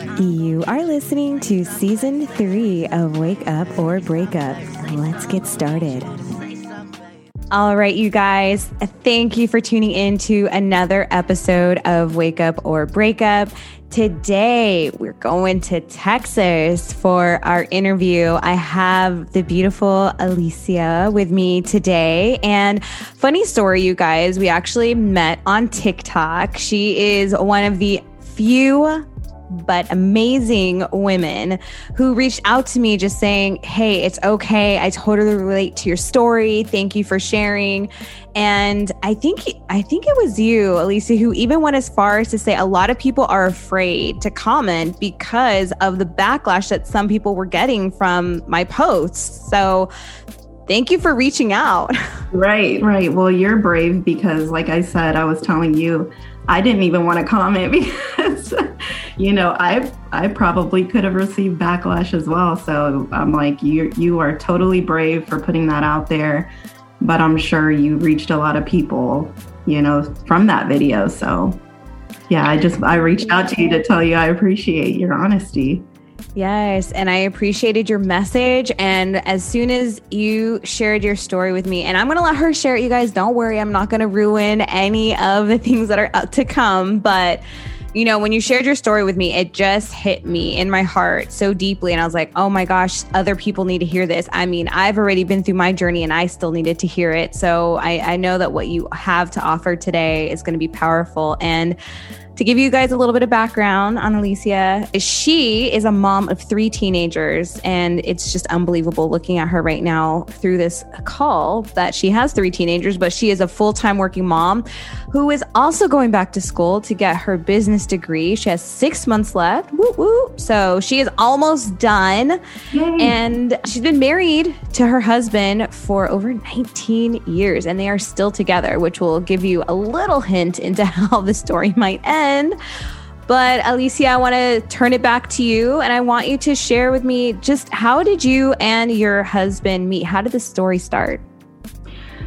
You are listening to season three of Wake Up or Break Up. Let's get started. All right, you guys, thank you for tuning in to another episode of Wake Up or Break Up. Today, we're going to Texas for our interview. I have the beautiful Alicia with me today. And funny story, you guys, we actually met on TikTok. She is one of the few but amazing women who reached out to me just saying, Hey, it's okay. I totally relate to your story. Thank you for sharing. And I think I think it was you, Alicia, who even went as far as to say a lot of people are afraid to comment because of the backlash that some people were getting from my posts. So thank you for reaching out. Right, right. Well, you're brave because like I said, I was telling you I didn't even want to comment because, you know, I I probably could have received backlash as well. So I'm like, you you are totally brave for putting that out there, but I'm sure you reached a lot of people, you know, from that video. So yeah, I just I reached out to you to tell you I appreciate your honesty. Yes. And I appreciated your message. And as soon as you shared your story with me, and I'm going to let her share it, you guys, don't worry. I'm not going to ruin any of the things that are up to come. But, you know, when you shared your story with me, it just hit me in my heart so deeply. And I was like, oh my gosh, other people need to hear this. I mean, I've already been through my journey and I still needed to hear it. So I, I know that what you have to offer today is going to be powerful. And to give you guys a little bit of background on Alicia, she is a mom of three teenagers, and it's just unbelievable looking at her right now through this call that she has three teenagers, but she is a full time working mom who is also going back to school to get her business degree. She has six months left. Woo woo. So she is almost done. Yay. And she's been married to her husband for over 19 years, and they are still together, which will give you a little hint into how the story might end end. But Alicia, I want to turn it back to you and I want you to share with me just how did you and your husband meet? How did the story start?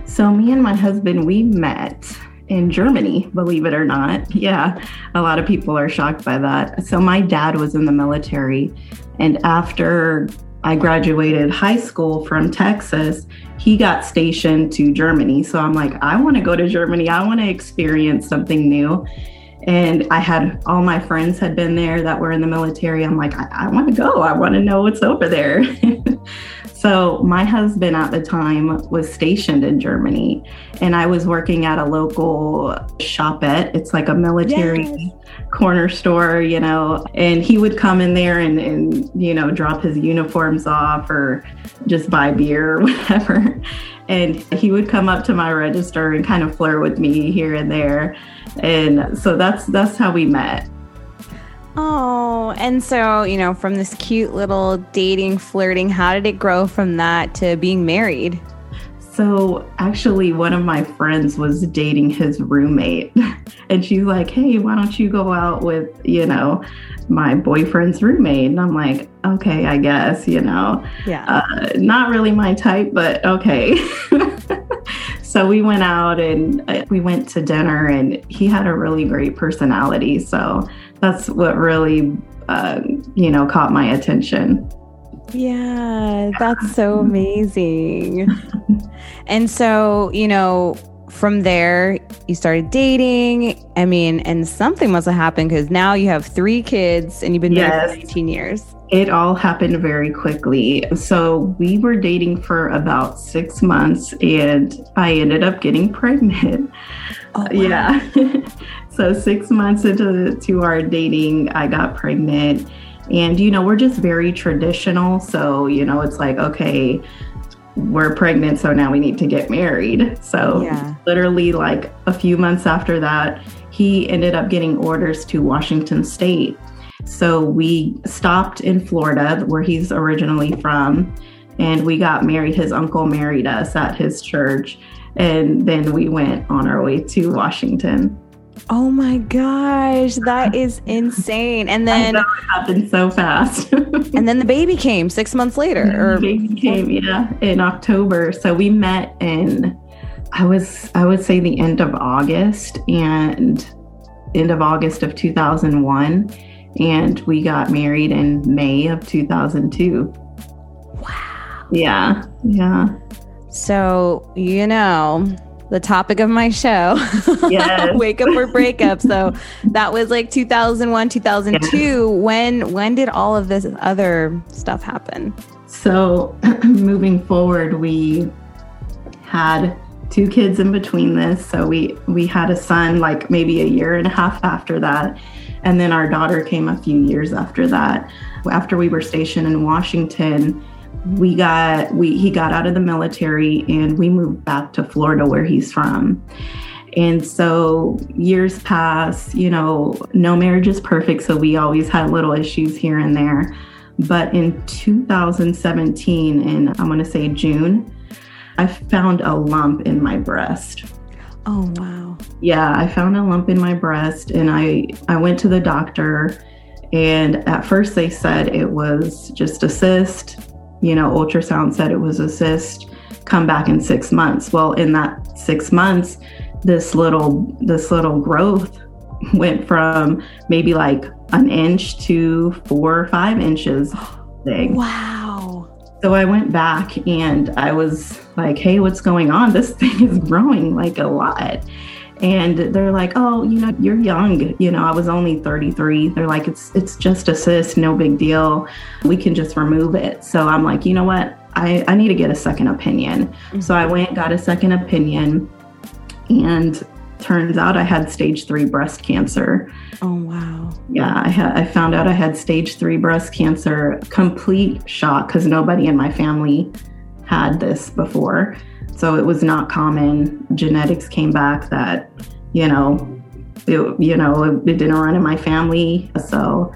So, me and my husband, we met in Germany, believe it or not. Yeah, a lot of people are shocked by that. So, my dad was in the military, and after I graduated high school from Texas, he got stationed to Germany. So, I'm like, I want to go to Germany, I want to experience something new and I had all my friends had been there that were in the military. I'm like, I, I want to go. I want to know what's over there. so my husband at the time was stationed in Germany, and I was working at a local shop shopette. It's like a military yes. corner store, you know. And he would come in there and, and you know drop his uniforms off or just buy beer or whatever. And he would come up to my register and kind of flirt with me here and there and so that's that's how we met oh and so you know from this cute little dating flirting how did it grow from that to being married? So actually one of my friends was dating his roommate. And she's like hey why don't you go out with you know my boyfriend's roommate? And i'm like okay i guess you know? Yeah. Uh, not really my type but okay. So we went out and uh, we went to dinner, and he had a really great personality. So that's what really, uh, you know, caught my attention. Yeah, that's so amazing. and so, you know, from there, you started dating. I mean, and something must have happened because now you have three kids and you've been yes. for 18 years. It all happened very quickly. So we were dating for about six months and I ended up getting pregnant. Oh, wow. Yeah. so six months into to our dating, I got pregnant. And, you know, we're just very traditional. So, you know, it's like, okay, we're pregnant, so now we need to get married. So, yeah. literally, like a few months after that, he ended up getting orders to Washington State. So we stopped in Florida, where he's originally from, and we got married. His uncle married us at his church. And then we went on our way to Washington. Oh my gosh, that is insane. And then it happened so fast. and then the baby came six months later. Or the baby came, yeah, in October. So we met in I was I would say the end of August and end of August of 2001 and we got married in May of 2002. Wow. Yeah. Yeah. So, you know, the topic of my show, Yes. wake up or break up. So that was like 2001, 2002. When when did all of this other stuff happen? So, moving forward, we had two kids in between this. So we we had a son like maybe a year and a half after that, and then our daughter came a few years after that. After we were stationed in Washington, we got we he got out of the military and we moved back to Florida where he's from. And so years pass, you know, no marriage is perfect, so we always had little issues here and there. But in 2017, in I'm going to say June, I found a lump in my breast. Oh wow. Yeah, I found a lump in my breast and I I went to the doctor and at first they said it was just a cyst. You know, ultrasound said it was a cyst. Come back in 6 months. Well, in that 6 months, this little this little growth went from maybe like an inch to 4 or 5 inches big. Wow. So I went back and I was like, hey, what's going on? This thing is growing like a lot. And they're like, oh, you know, you're young. You know, I was only 33. They're like, it's it's just a cyst, no big deal. We can just remove it. So I'm like, you know what? I, I need to get a second opinion. So I mm-hmm. went, got a second opinion, and turns out I had stage three breast cancer. Oh wow. Yeah, I had I found out I had stage three breast cancer. Complete shock because nobody in my family had this before. So it was not common. Genetics came back that, you know, it, you know, it, it didn't run in my family. So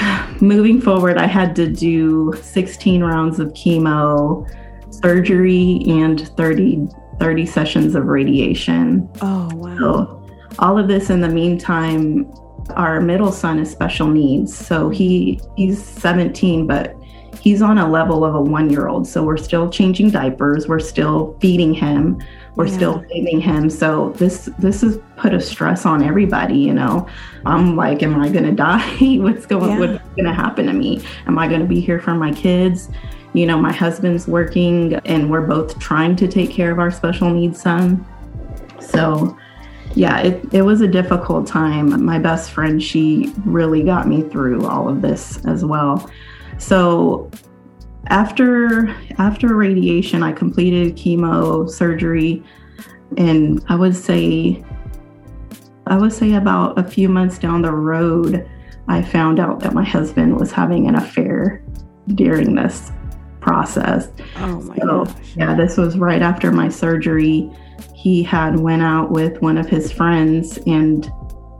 moving forward, I had to do 16 rounds of chemo, surgery, and 30, 30 sessions of radiation. Oh wow. So all of this in the meantime, our middle son is special needs. So he he's 17, but he's on a level of a one year old. So we're still changing diapers, we're still feeding him, we're Yeah. still bathing him. So this this has put a stress on everybody, you know. I'm like, am I gonna die? What's going Yeah. what's gonna happen to me? Am I gonna be here for my kids? You know, my husband's working and we're both trying to take care of our special needs son. So yeah, it, it was a difficult time. My best friend, she really got me through all of this as well. So after after radiation, I completed chemo surgery, and I would say I would say about a few months down the road, I found out that my husband was having an affair during this process. Oh my So, gosh. yeah, this was right after my surgery. He had went out with one of his friends and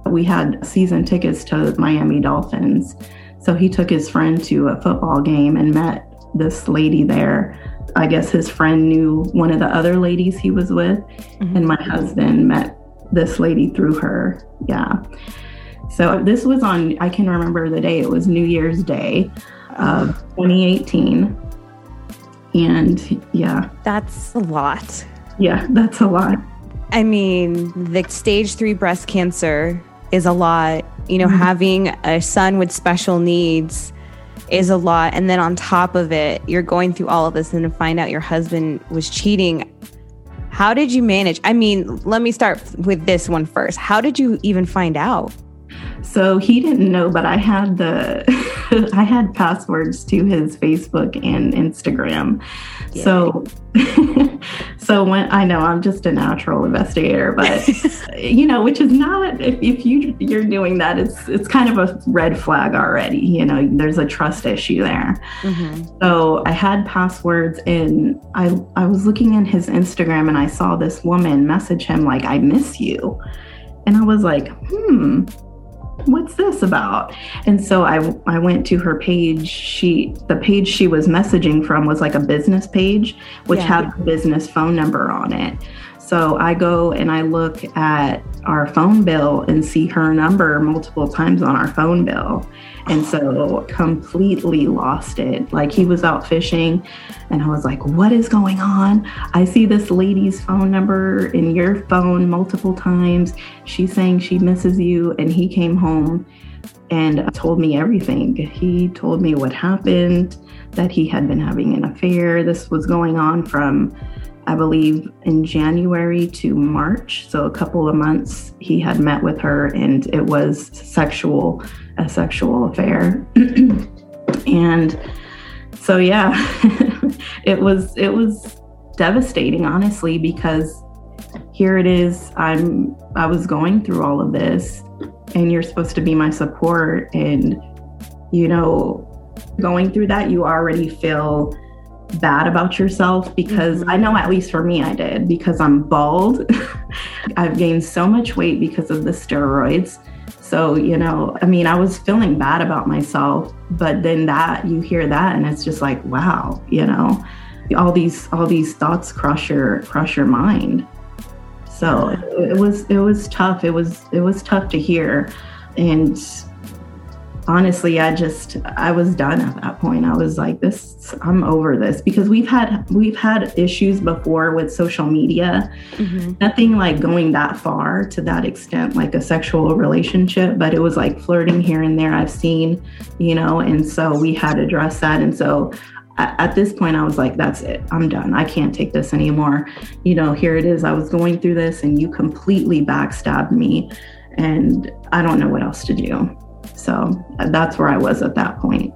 we had season tickets to Miami Dolphins. So he took his friend to a football game and met this lady there. I guess his friend knew one of the other ladies he was with, Mhm. and my husband met this lady through her. Yeah. So this was on, I can remember the day, it was New Year's Day of 2018. And yeah, That's a lot. yeah, that's a lot. I mean, the stage three breast cancer is a lot. You know, Mhm. having a son with special needs is a lot. And then on top of it, you're going through all of this and to find out your husband was cheating. How did you manage? I mean, let me start with this one first. How did you even find out? So he didn't know, but I had the I had passwords to his Facebook and Instagram. So so when I know I'm just a natural investigator, but you know, which is not if, if you you're doing that, it's it's kind of a red flag already. You know, there's a trust issue there. Mhm. So I had passwords and I I was looking in his Instagram and I saw this woman message him like I miss you. And I was like, "Hmm, what's this about?" And so I I went to her page. She the page she was messaging from was like a business page which Yeah. had the business phone number on it. So I go and I look at our phone bill and see her number multiple times on our phone bill. And so completely lost it. Like he was out fishing and I was like, what is going on? I see this lady's phone number in your phone multiple times. She's saying she misses you. And he came home and told me everything. He told me what happened, that he had been having an affair. This was going on from, I believe, in January to March. So a couple of months he had met with her, and it was sexual, a sexual affair. and so yeah, it was it was devastating, honestly, because here it is. I'm I was going through all of this and you're supposed to be my support and you know going through that you already feel bad about yourself because mm-hmm. I know at least for me I did because I'm bald. I've gained so much weight because of the steroids. So, you know, I mean, I was feeling bad about myself, but then that you hear that and it's just like, wow, you know, all these all these thoughts cross your cross your mind. So it, was it was tough. It was it was tough to hear, and honestly, I just I was done at that point. I was like, this I'm over this because we've had we've had issues before with social media. Mm-hmm. Nothing like going that far to that extent, like a sexual relationship, but it was like flirting here and there. I've seen, you know, and so we had addressed that. And so at this point i was like that's it i'm done i can't take this anymore you know here it is i was going through this and you completely backstabbed me and i don't know what else to do so that's where i was at that point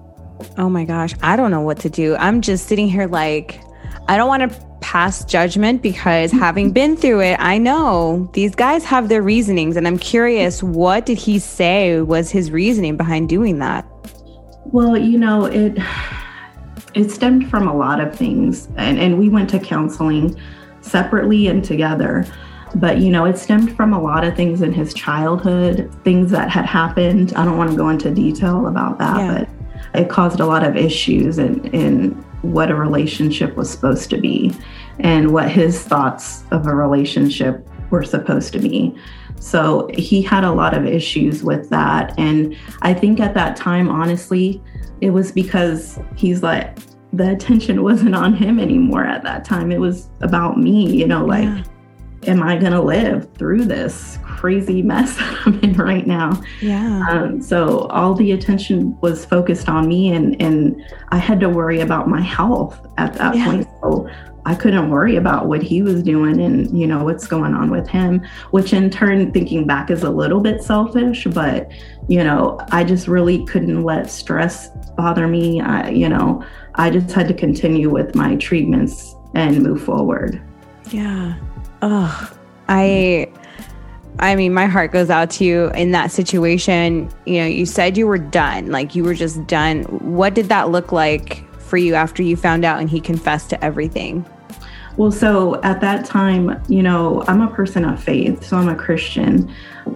oh my gosh i don't know what to do i'm just sitting here like i don't want to pass judgment because having been through it i know these guys have their reasonings and i'm curious what did he say was his reasoning behind doing that well you know it it stemmed from a lot of things. And, and we went to counseling separately and together. But, you know, it stemmed from a lot of things in his childhood, things that had happened. I don't want to go into detail about that, yeah. but it caused a lot of issues in, in what a relationship was supposed to be and what his thoughts of a relationship were supposed to be. So he had a lot of issues with that. And I think at that time, honestly, it was because he's like, the attention wasn't on him anymore at that time. It was about me, you know, like, yeah. Am I going to live through this crazy mess that I'm in right now? Yeah. Um, so all the attention was focused on me, and, and I had to worry about my health at that yeah. point. So I couldn't worry about what he was doing and you know what's going on with him, which in turn thinking back is a little bit selfish, but you know, I just really couldn't let stress bother me. I, you know, I just had to continue with my treatments and move forward. Yeah. Oh, I I mean, my heart goes out to you in that situation. You know, you said you were done, like you were just done. What did that look like for you after you found out and he confessed to everything? Well, so at that time, you know, I'm a person of faith, so I'm a Christian.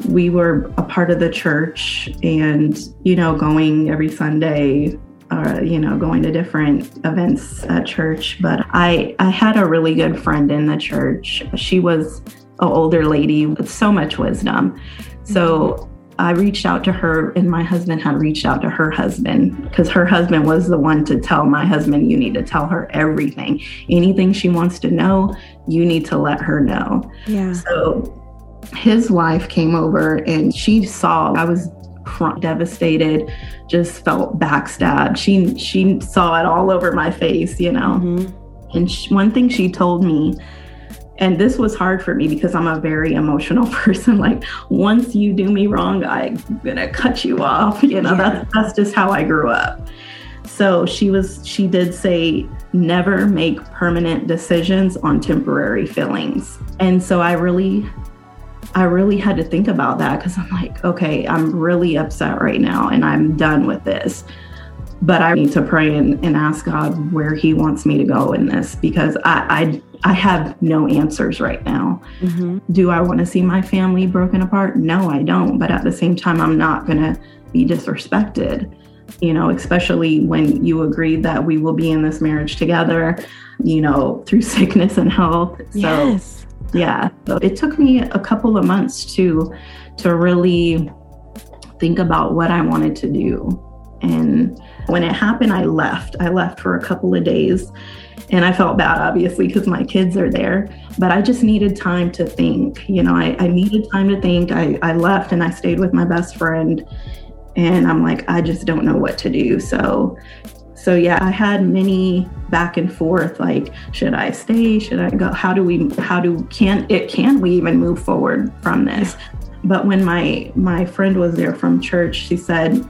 We were a part of the church and, you know, going every Sunday, uh, you know, going to different events at church. But I, I had a really good friend in the church. She was an older lady with so much wisdom. So I reached out to her, and my husband had reached out to her husband because her husband was the one to tell my husband, You need to tell her everything. Anything she wants to know, you need to let her know. Yeah. So his wife came over and she saw I was devastated, just felt backstabbed. She she saw it all over my face, you know. Mm-hmm. And she, one thing she told me and this was hard for me because I'm a very emotional person. Like once you do me wrong, I'm gonna cut you off. You know, yeah. that's that's just how I grew up. So she was she did say never make permanent decisions on temporary feelings. And so I really I really had to think about that because I'm like, okay, I'm really upset right now and I'm done with this but I need to pray and, and, ask God where He wants me to go in this because I I, I have no answers right now. Mm-hmm. Do I want to see my family broken apart? No, I don't. But at the same time, I'm not going to be disrespected. You know, especially when you agreed that we will be in this marriage together. You know, through sickness and health. So, yes. Yeah. So it took me a couple of months to to really think about what I wanted to do and when it happened, I left. I left for a couple of days and I felt bad, obviously, because my kids are there. But I just needed time to think. You know, I, I needed time to think. I, I left and I stayed with my best friend. and I'm like, I just don't know what to do. So, so yeah, I had many back and forth. Like, should I stay? Should I go? How do we? How do can it? Can we even move forward from this? But when my my friend was there from church, she said,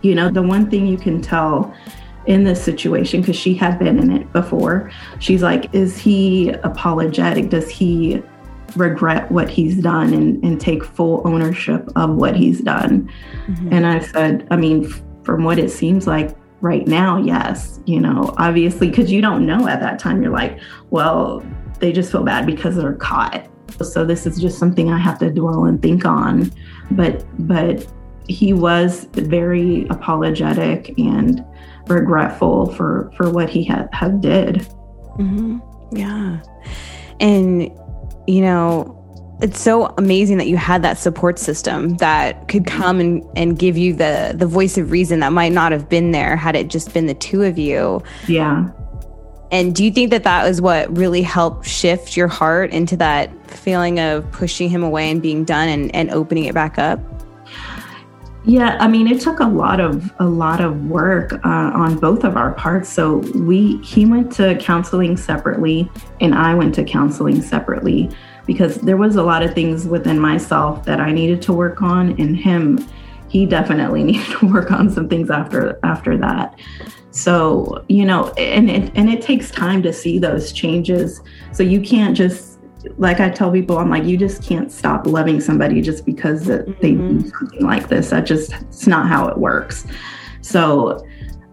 you know, the one thing you can tell in this situation because she had been in it before. She's like, is he apologetic? Does he regret what he's done and, and take full ownership of what he's done? Mm-hmm. And I said, I mean, from what it seems like right now, yes, you know, obviously, because you don't know at that time, you're like, well, they just feel bad because they're caught. So this is just something I have to dwell and think on. But, but he was very apologetic and regretful for for what he had had did. Mm-hmm. Yeah, and you know, it's so amazing that you had that support system that could come and, and give you the the voice of reason that might not have been there had it just been the two of you. Yeah. And do you think that that was what really helped shift your heart into that feeling of pushing him away and being done and, and opening it back up? Yeah, I mean, it took a lot of a lot of work uh, on both of our parts. So we he went to counseling separately, and I went to counseling separately because there was a lot of things within myself that I needed to work on, and him, he definitely needed to work on some things after after that. So you know, and it and it takes time to see those changes. So you can't just like I tell people, I'm like, you just can't stop loving somebody just because mm-hmm. they do something like this. That just it's not how it works. So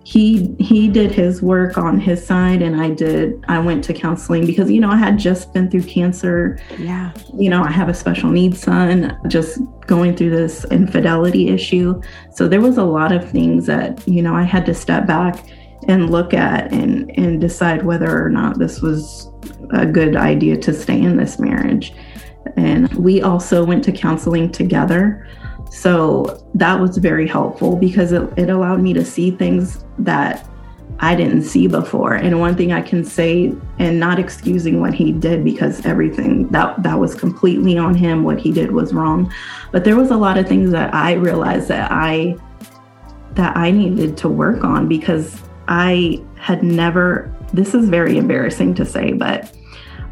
he he did his work on his side and I did I went to counseling because you know I had just been through cancer. Yeah. You know, I have a special needs son, just going through this infidelity issue. So there was a lot of things that, you know, I had to step back and look at and and decide whether or not this was a good idea to stay in this marriage. And we also went to counseling together. So that was very helpful because it, it allowed me to see things that I didn't see before. And one thing I can say, and not excusing what he did because everything that that was completely on him, what he did was wrong. But there was a lot of things that I realized that I that I needed to work on because I had never this is very embarrassing to say, but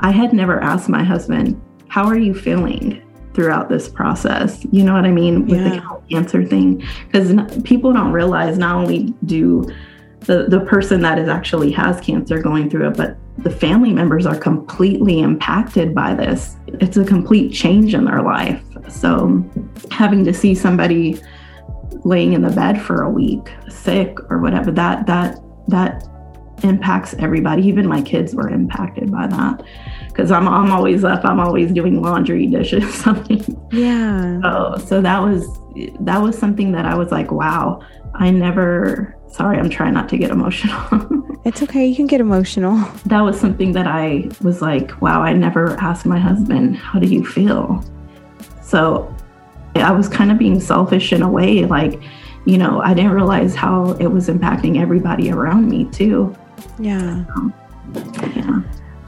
I had never asked my husband, How are you feeling throughout this process? You know what I mean? With yeah. the cancer thing. Because people don't realize not only do the, the person that is actually has cancer going through it, but the family members are completely impacted by this. It's a complete change in their life. So having to see somebody laying in the bed for a week, sick or whatever, that that that impacts everybody. Even my kids were impacted by that because I'm I'm always up. I'm always doing laundry, dishes, something. Yeah. So so that was that was something that I was like, wow. I never. Sorry, I'm trying not to get emotional. it's okay. You can get emotional. That was something that I was like, wow. I never asked my husband, how do you feel? So I was kind of being selfish in a way, like you know, I didn't realize how it was impacting everybody around me too. Yeah. Um, yeah.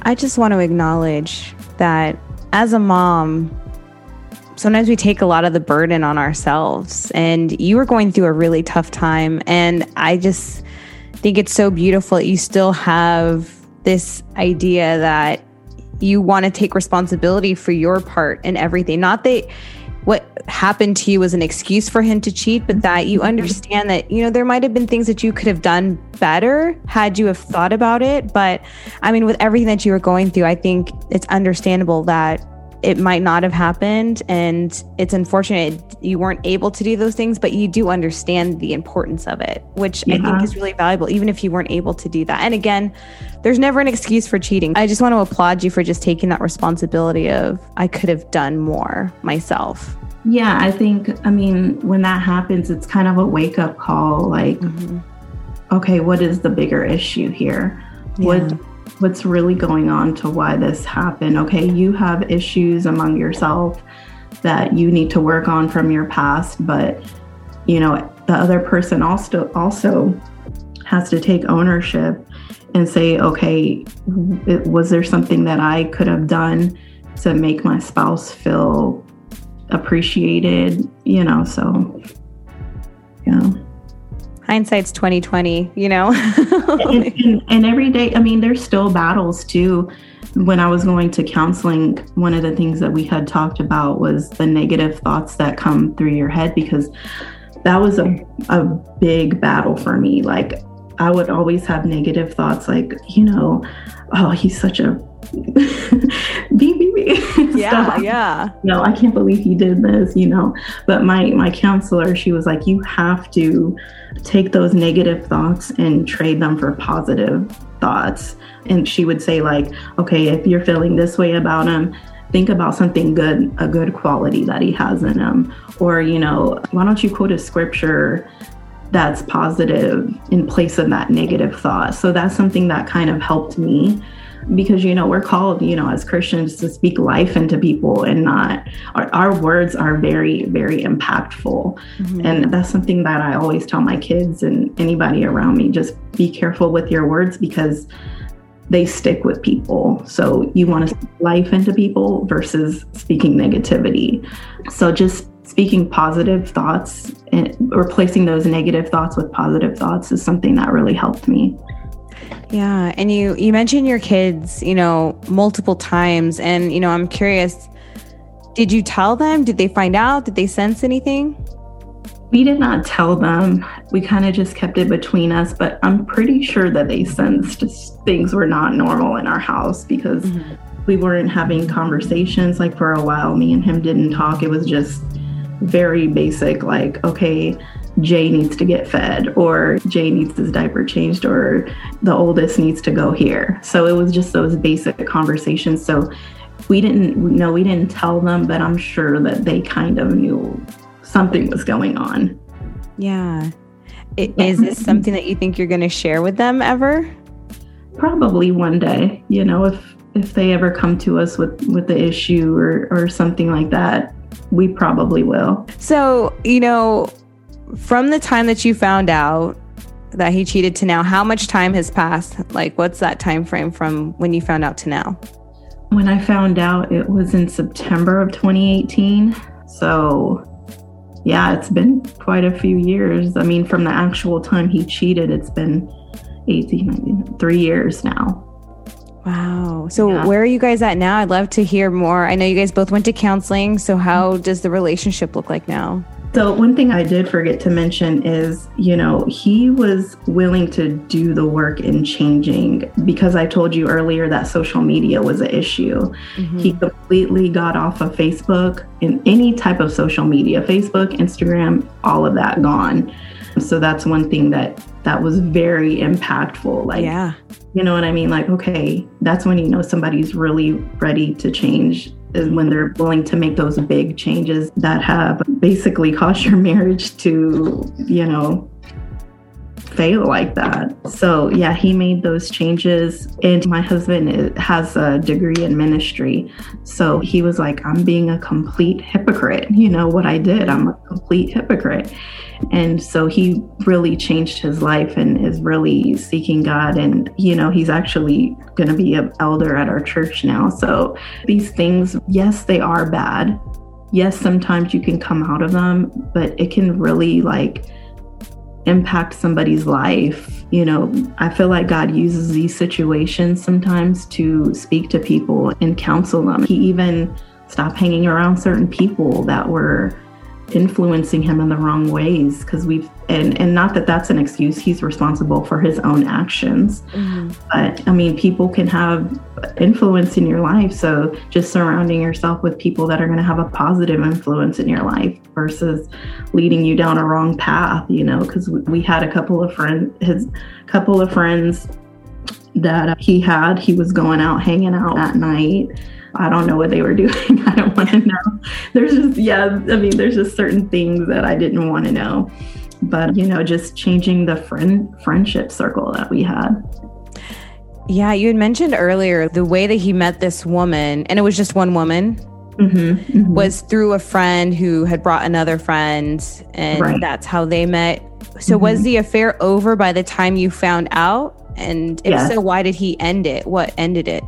I just want to acknowledge that as a mom, sometimes we take a lot of the burden on ourselves. And you were going through a really tough time. And I just think it's so beautiful that you still have this idea that you want to take responsibility for your part in everything. Not that what happened to you was an excuse for him to cheat, but that you mm-hmm. understand that, you know, there might have been things that you could have done better had you have thought about it. But I mean, with everything that you were going through, I think it's understandable that it might not have happened and it's unfortunate you weren't able to do those things but you do understand the importance of it which yeah. i think is really valuable even if you weren't able to do that and again there's never an excuse for cheating i just want to applaud you for just taking that responsibility of i could have done more myself yeah i think i mean when that happens it's kind of a wake up call like mm-hmm. okay what is the bigger issue here yeah. what what's really going on to why this happened. Okay, you have issues among yourself that you need to work on from your past, but you know, the other person also also has to take ownership and say, okay, was there something that I could have done to make my spouse feel appreciated, you know, so Yeah. Hindsight's 2020, you know? and, and, and every day, I mean, there's still battles too. When I was going to counseling, one of the things that we had talked about was the negative thoughts that come through your head because that was a, a big battle for me. Like, I would always have negative thoughts, like, you know, oh, he's such a beep, beep. Yeah, yeah. No, I can't believe he did this, you know. But my my counselor, she was like, you have to take those negative thoughts and trade them for positive thoughts. And she would say, like, okay, if you're feeling this way about him, think about something good, a good quality that he has in him. Or, you know, why don't you quote a scripture that's positive in place of that negative thought? So that's something that kind of helped me because you know we're called you know as christians to speak life into people and not our, our words are very very impactful. Mm-hmm. and that's something that i always tell my kids and anybody around me just be careful with your words because they stick with people. So you want to speak life into people versus speaking negativity. So just speaking positive thoughts and replacing those negative thoughts with positive thoughts is something that really helped me yeah, and you you mentioned your kids, you know, multiple times and you know, I'm curious did you tell them? Did they find out? Did they sense anything? We did not tell them. We kind of just kept it between us, but I'm pretty sure that they sensed things were not normal in our house because mm-hmm. we weren't having conversations like for a while. Me and him didn't talk. It was just very basic like, okay, Jay needs to get fed, or Jay needs his diaper changed, or the oldest needs to go here. So it was just those basic conversations. So we didn't know, we didn't tell them, but I'm sure that they kind of knew something was going on. Yeah. Is this something that you think you're going to share with them ever? Probably one day, you know, if if they ever come to us with with the issue or or something like that, we probably will. So, you know, from the time that you found out that he cheated to now, how much time has passed? Like, what's that time frame from when you found out to now? When I found out, it was in September of 2018. So, yeah, it's been quite a few years. I mean, from the actual time he cheated, it's been 18, 19, three years now. Wow. So, yeah. where are you guys at now? I'd love to hear more. I know you guys both went to counseling. So, how does the relationship look like now? So, one thing I did forget to mention is, you know, he was willing to do the work in changing because I told you earlier that social media was an issue. Mm-hmm. He completely got off of Facebook and any type of social media Facebook, Instagram, all of that gone. So, that's one thing that that was very impactful. Like, yeah. You know what I mean? Like, okay, that's when you know somebody's really ready to change is when they're willing to make those big changes that have basically caused your marriage to, you know, fail like that. So, yeah, he made those changes. And my husband has a degree in ministry. So he was like, I'm being a complete hypocrite. You know what I did? I'm a complete hypocrite. And so he really changed his life and is really seeking God. And, you know, he's actually going to be an elder at our church now. So these things, yes, they are bad. Yes, sometimes you can come out of them, but it can really like impact somebody's life. You know, I feel like God uses these situations sometimes to speak to people and counsel them. He even stopped hanging around certain people that were influencing him in the wrong ways because we've and and not that that's an excuse he's responsible for his own actions mm-hmm. but i mean people can have influence in your life so just surrounding yourself with people that are going to have a positive influence in your life versus leading you down a wrong path you know because we, we had a couple of friends his couple of friends that he had he was going out hanging out at night I don't know what they were doing. I don't want to know. There's just, yeah, I mean, there's just certain things that I didn't want to know. But, you know, just changing the friend friendship circle that we had. Yeah, you had mentioned earlier the way that he met this woman, and it was just one woman, mm-hmm, mm-hmm. was through a friend who had brought another friend, and right. that's how they met. So, mm-hmm. was the affair over by the time you found out? And if yes. so, why did he end it? What ended it?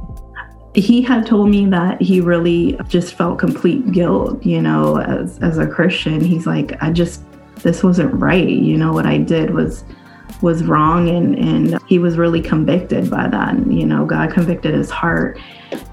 He had told me that he really just felt complete guilt, you know, as as a Christian. He's like, I just this wasn't right. You know, what I did was was wrong and and he was really convicted by that. And, you know, God convicted his heart.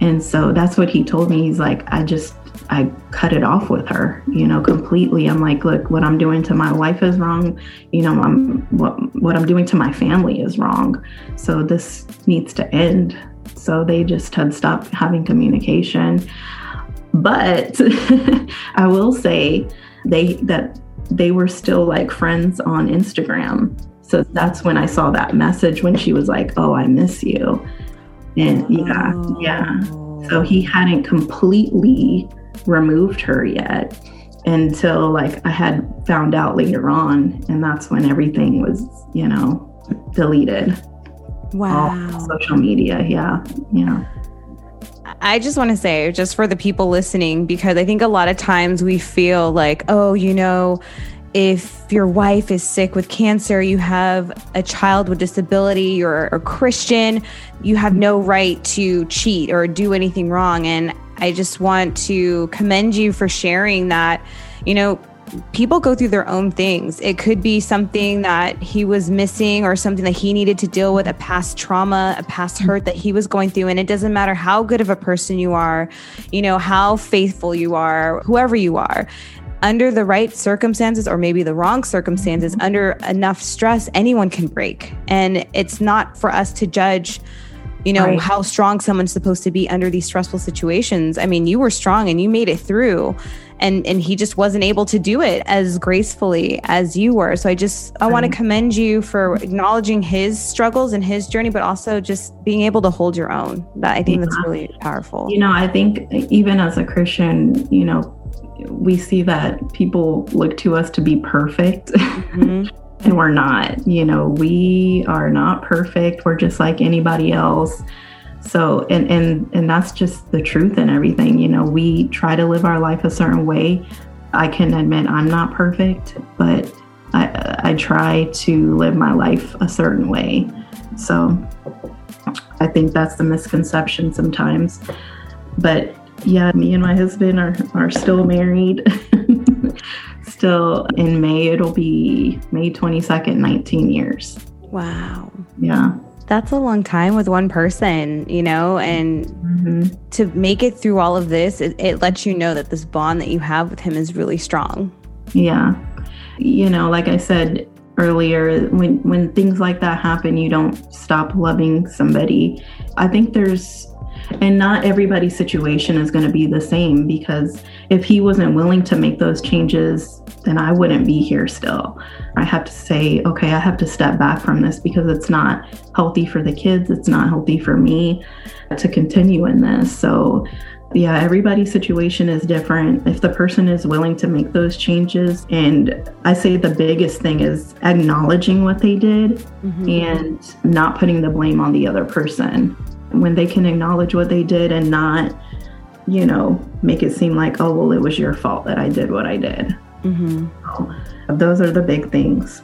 And so that's what he told me. He's like, I just I cut it off with her, you know, completely. I'm like, look, what I'm doing to my wife is wrong. You know, I'm what what I'm doing to my family is wrong. So this needs to end. So they just had stopped having communication. But I will say they that they were still like friends on Instagram. So that's when I saw that message when she was like, "Oh, I miss you." And yeah, yeah. So he hadn't completely removed her yet until like I had found out later on. And that's when everything was, you know, deleted. Wow. social media. Yeah. Yeah. I just want to say, just for the people listening, because I think a lot of times we feel like, oh, you know, if your wife is sick with cancer, you have a child with disability, you're a Christian, you have no right to cheat or do anything wrong. And I just want to commend you for sharing that, you know, people go through their own things. It could be something that he was missing or something that he needed to deal with, a past trauma, a past hurt that he was going through. And it doesn't matter how good of a person you are, you know, how faithful you are, whoever you are. Under the right circumstances, or maybe the wrong circumstances, under enough stress, anyone can break. And it's not for us to judge you know right. how strong someone's supposed to be under these stressful situations i mean you were strong and you made it through and and he just wasn't able to do it as gracefully as you were so i just i want to commend you for acknowledging his struggles and his journey but also just being able to hold your own that i think yeah. that's really powerful you know i think even as a christian you know we see that people look to us to be perfect mm-hmm. and we're not. You know, we are not perfect. We're just like anybody else. So, and and and that's just the truth and everything. You know, we try to live our life a certain way. I can admit I'm not perfect, but I I try to live my life a certain way. So, I think that's the misconception sometimes. But yeah, me and my husband are are still married. still in May, it'll be May 22nd, 19 years. Wow. Yeah. That's a long time with one person, you know, and mm-hmm. to make it through all of this, it, it lets you know that this bond that you have with him is really strong. Yeah. You know, like I said earlier, when when things like that happen, you don't stop loving somebody. I think there's and not everybody's situation is going to be the same because if he wasn't willing to make those changes, then I wouldn't be here still. I have to say, okay, I have to step back from this because it's not healthy for the kids. It's not healthy for me to continue in this. So, yeah, everybody's situation is different. If the person is willing to make those changes, and I say the biggest thing is acknowledging what they did mm-hmm. and not putting the blame on the other person when they can acknowledge what they did and not, you know, make it seem like, oh, well, it was your fault that I did what I did. Mm-hmm. So, those are the big things.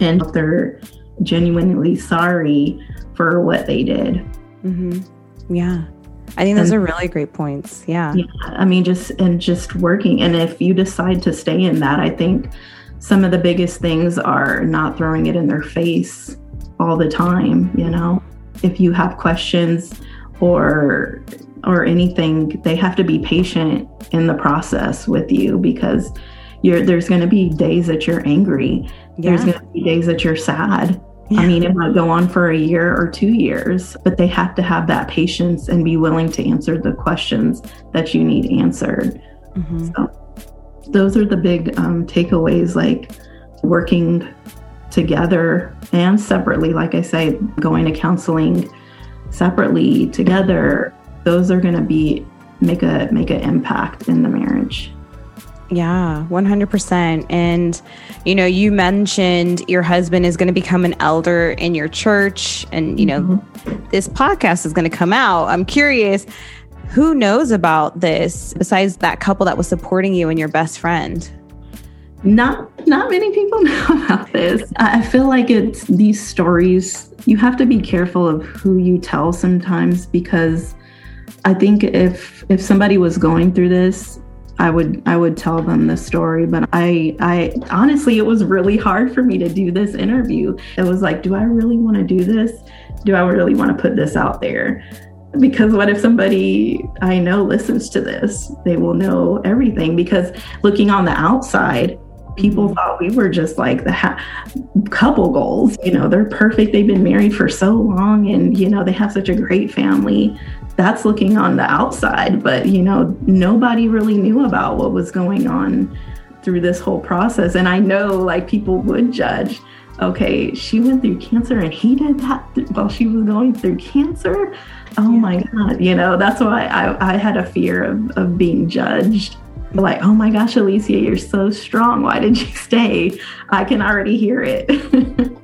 And if they're genuinely sorry for what they did. Mm-hmm. Yeah. I think those and, are really great points. Yeah. Yeah. I mean, just, and just working. And if you decide to stay in that, I think some of the biggest things are not throwing it in their face all the time, you know? If you have questions or or anything, they have to be patient in the process with you because you're there's going to be days that you're angry. Yeah. There's going to be days that you're sad. Yeah. I mean, it might go on for a year or two years, but they have to have that patience and be willing to answer the questions that you need answered. Mm-hmm. So, those are the big um, takeaways like working together and separately. Like I say, going to counseling separately together, those are going to be make a make an impact in the marriage. Yeah, 100%. And, you know, you mentioned your husband is going to become an elder in your church. And, you know, mm-hmm. this podcast is going to come out. I'm curious, who knows about this besides that couple that was supporting you and your best friend? Not not many people know about this. I feel like it's these stories you have to be careful of who you tell sometimes because I think if if somebody was going through this, I would I would tell them the story. But I I honestly it was really hard for me to do this interview. It was like, do I really want to do this? Do I really want to put this out there? Because what if somebody I know listens to this? They will know everything. Because looking on the outside, people thought we were just like the ha- couple goals. You know, they're perfect. They've been married for so long and, you know, they have such a great family. That's looking on the outside. But, you know, nobody really knew about what was going on through this whole process. And I know like people would judge. Okay, she went through cancer and he did that while she was going through cancer. Oh yeah. my God. You know, that's why I, I had a fear of, of being judged like, oh my gosh, Alicia, you're so strong. Why did you stay? I can already hear it.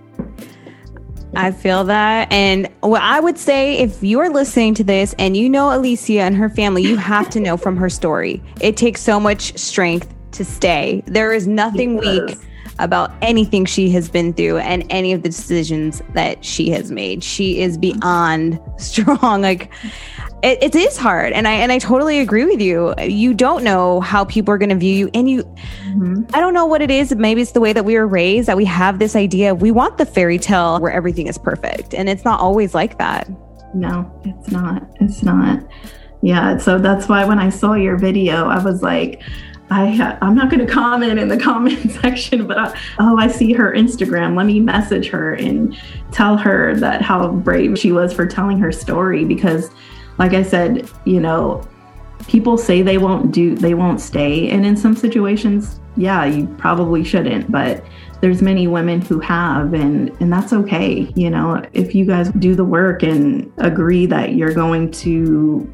I feel that. And what I would say if you're listening to this and you know Alicia and her family, you have to know from her story. It takes so much strength to stay. There is nothing weak about anything she has been through and any of the decisions that she has made. She is beyond strong. Like it, it is hard and i and i totally agree with you. You don't know how people are going to view you and you mm-hmm. i don't know what it is. Maybe it's the way that we were raised that we have this idea. We want the fairy tale where everything is perfect and it's not always like that. No it's not. It's not. Yeah so that's why when i saw your video i was like I I'm not going to comment in the comment section, but I, oh, I see her Instagram. Let me message her and tell her that how brave she was for telling her story because like I said, you know, people say they won't do they won't stay and in some situations, yeah, you probably shouldn't, but there's many women who have and and that's okay, you know, if you guys do the work and agree that you're going to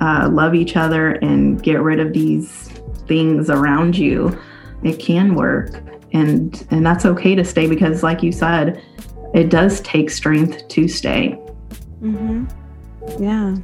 uh, love each other and get rid of these things around you, it can work. And and that's okay to stay because like you said, it does take strength to stay. Mm-hmm. Yeah.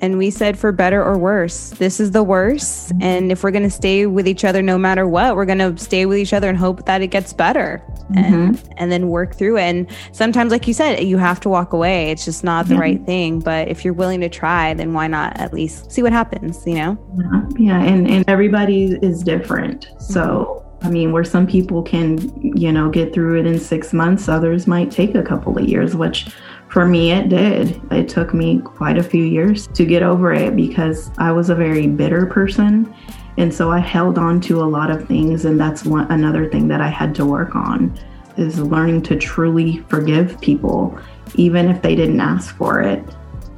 And we said for better or worse, this is the worst. And if we're going to stay with each other no matter what, we're going to stay with each other and hope that it gets better mm-hmm. and, and then work through it. And sometimes, like you said, you have to walk away. It's just not the yeah. right thing. But if you're willing to try, then why not at least see what happens, you know? Yeah. yeah. And, and everybody is different. So. I mean, where some people can, you know, get through it in six months, others might take a couple of years, which for me, it did. It took me quite a few years to get over it because I was a very bitter person. And so I held on to a lot of things. And that's one another thing that I had to work on is learning to truly forgive people, even if they didn't ask for it,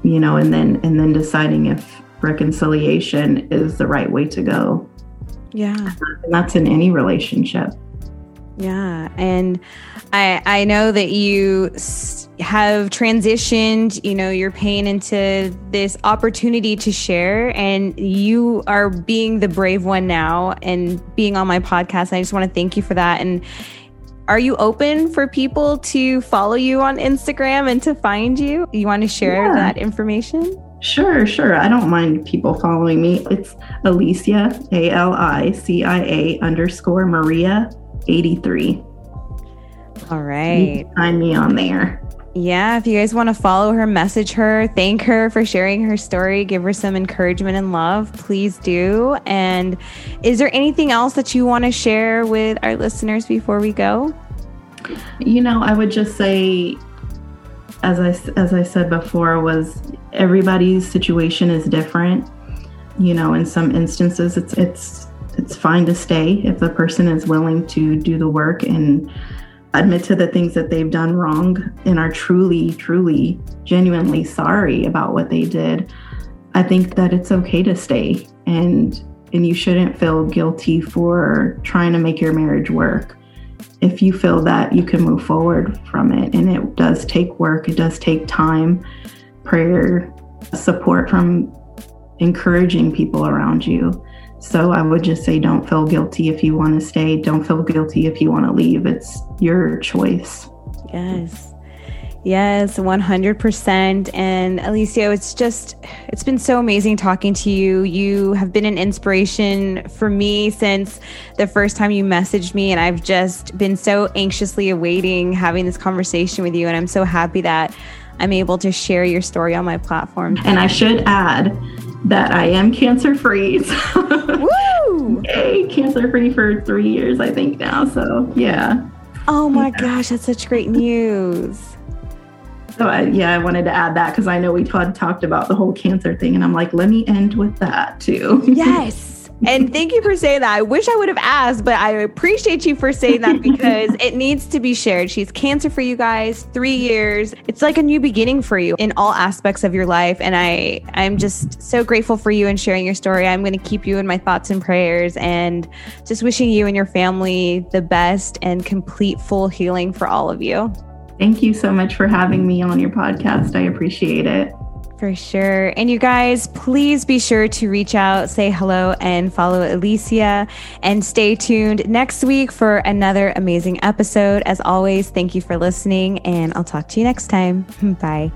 you know, and then and then deciding if reconciliation is the right way to go. Yeah. And that's in any relationship. Yeah. And I I know that you have transitioned, you know, your pain into this opportunity to share and you are being the brave one now and being on my podcast. I just want to thank you for that and are you open for people to follow you on Instagram and to find you? You want to share yeah. that information? Sure, sure. I don't mind people following me. It's Alicia, A L I C I A underscore Maria 83. All right. Find me on there. Yeah, if you guys want to follow her, message her, thank her for sharing her story, give her some encouragement and love, please do. And is there anything else that you want to share with our listeners before we go? You know, I would just say as I as I said before was everybody's situation is different. You know, in some instances it's it's it's fine to stay if the person is willing to do the work and admit to the things that they've done wrong and are truly, truly, genuinely sorry about what they did, I think that it's okay to stay and and you shouldn't feel guilty for trying to make your marriage work. If you feel that you can move forward from it and it does take work, it does take time, prayer, support from encouraging people around you. So I would just say don't feel guilty if you want to stay. Don't feel guilty if you want to leave. It's your choice. Yes. Yes, 100%. And Alicia, it's just, it's been so amazing talking to you. You have been an inspiration for me since the first time you messaged me. And I've just been so anxiously awaiting having this conversation with you. And I'm so happy that I'm able to share your story on my platform. And I should add, that I am cancer free. Woo! Yay, cancer free for three years, I think now. So yeah. Oh my yeah. gosh, that's such great news. So I, yeah, I wanted to add that because I know we had talked about the whole cancer thing, and I'm like, let me end with that too. Yes. And thank you for saying that. I wish I would have asked, but I appreciate you for saying that because it needs to be shared. She's cancer for you guys, three years. It's like a new beginning for you in all aspects of your life. And I, I'm just so grateful for you and sharing your story. I'm going to keep you in my thoughts and prayers and just wishing you and your family the best and complete full healing for all of you. Thank you so much for having me on your podcast. I appreciate it. For sure. And you guys, please be sure to reach out, say hello, and follow Alicia. And stay tuned next week for another amazing episode. As always, thank you for listening, and I'll talk to you next time. Bye.